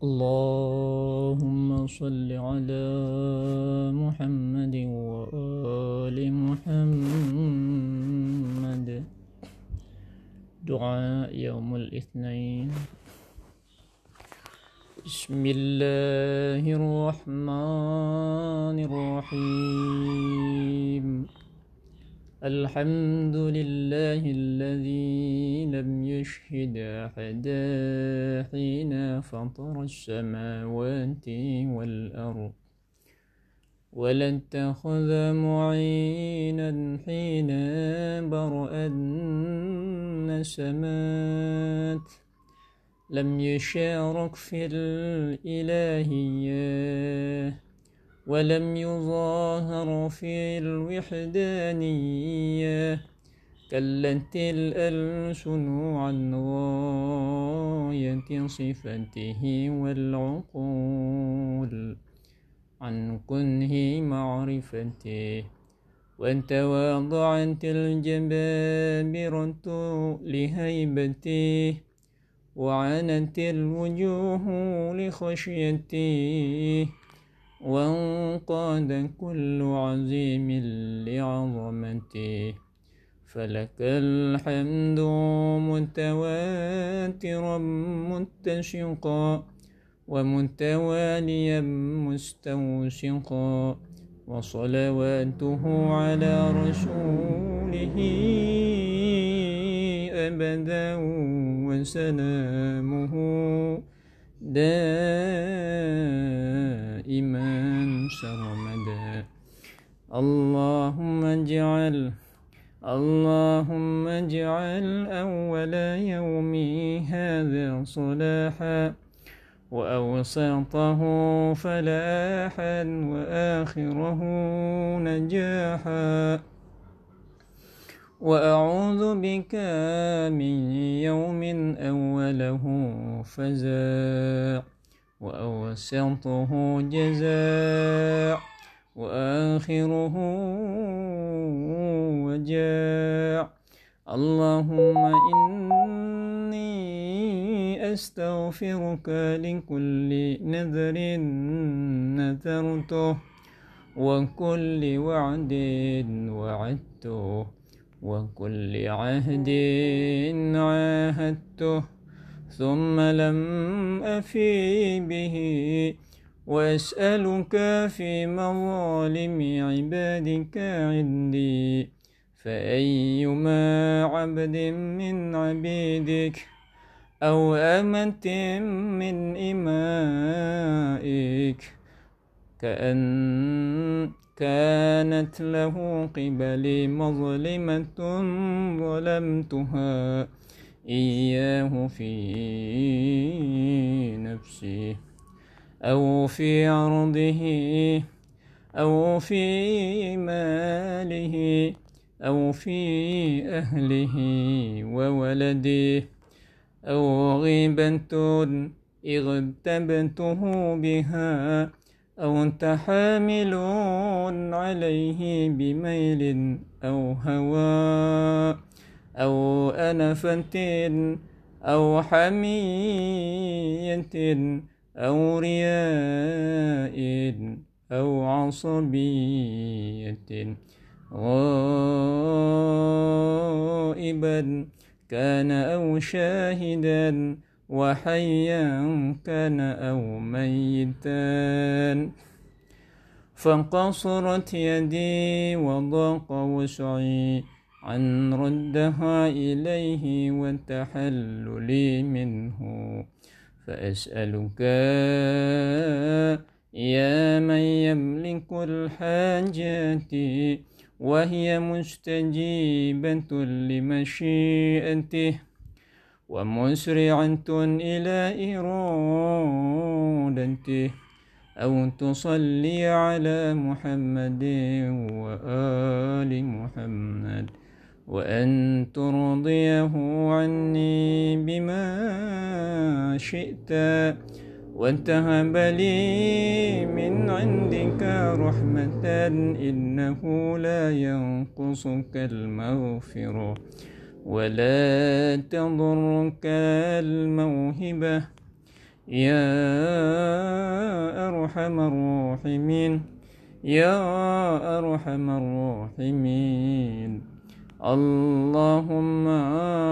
اللهم صل على محمد وآل محمد. دعاء يوم الاثنين. بسم الله الرحمن الرحيم. الحمد لله الذي لم يشهد أحدا حين فطر السماوات والأرض ولا اتخذ معينا حين برأ النسمات. لم يشارك في الإلهية ولم يظاهر في الوحدانية كلت الألسن عن غاية صفته والعقول عن كنه معرفته. وتواضعت الجبابرة لهيبته وعنت الوجوه لخشيته. وانقاد كل عظيم لعظمته. فلك الحمد متواترا متشقا ومتواليا مستوشقا وصلواته على رسوله أبدا وسلامه. دائما سرمدا اللهم اجعل اللهم اجعل أول يومي هذا صلاحا وأوسطه فلاحا وآخره نجاحا. وأعوذ بك من يوم أوله فزاع. وأوسطه جزاع وآخره وجاع اللهم إني أستغفرك لكل نذر نذرته وكل وعد وعدته وكل عهد عاهدته. ثم لم أفي به. وأسألك في مظالم عبادك عندي. فأيما عبد من عبيدك أو أمة من إمائك كأن كانت له قبلي مظلمة ظلمتها. إياه في نفسي أو في عرضه أو في ماله أو في أهله وولده. أو غيبة اغتبته بها أو أنت حامل عليه بميل أو هوى أو أنفة أو حمية أو رياء أو عصبية. غائبا كان أو شاهدا وحيا كان أو ميتا. فانقصرت يدي وضاق وسعي عن ردها إليه والتحلل منه. فأسألك يا من يملك الحاجات وهي مستجيبة لمشيئته ومسرعة إلى إرادته. أو تصلي على محمد وآل محمد. وأن ترضيه عني بما شئت وتهب لي من عندك رحمة إنه لا ينقصك المغفرة. ولا تضرك الموهبة. يا أرحم الراحمين. يا أرحم الراحمين. اللهم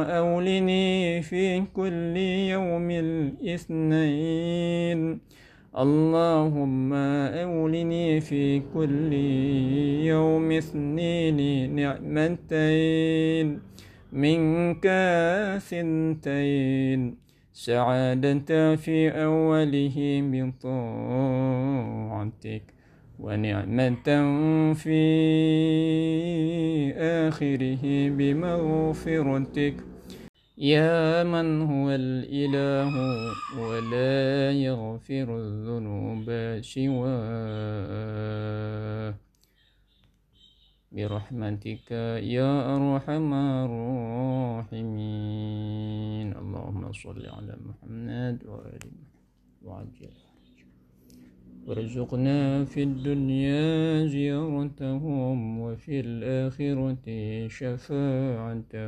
أولني في كل يوم الاثنين. اللهم أولني في كل يوم اثنين نعمتين. منك سنتين سعادة في أوله بطاعتك ونعمة في آخره بمغفرتك. يا من هو الإله ولا يغفر الذنوب سواه؟ برحمتك يا أرحم الراحمين. اللهم صل على محمد وآل محمد وعجل وارزقنا في الدنيا زيارتهم وفي الآخرة شفاعتهم.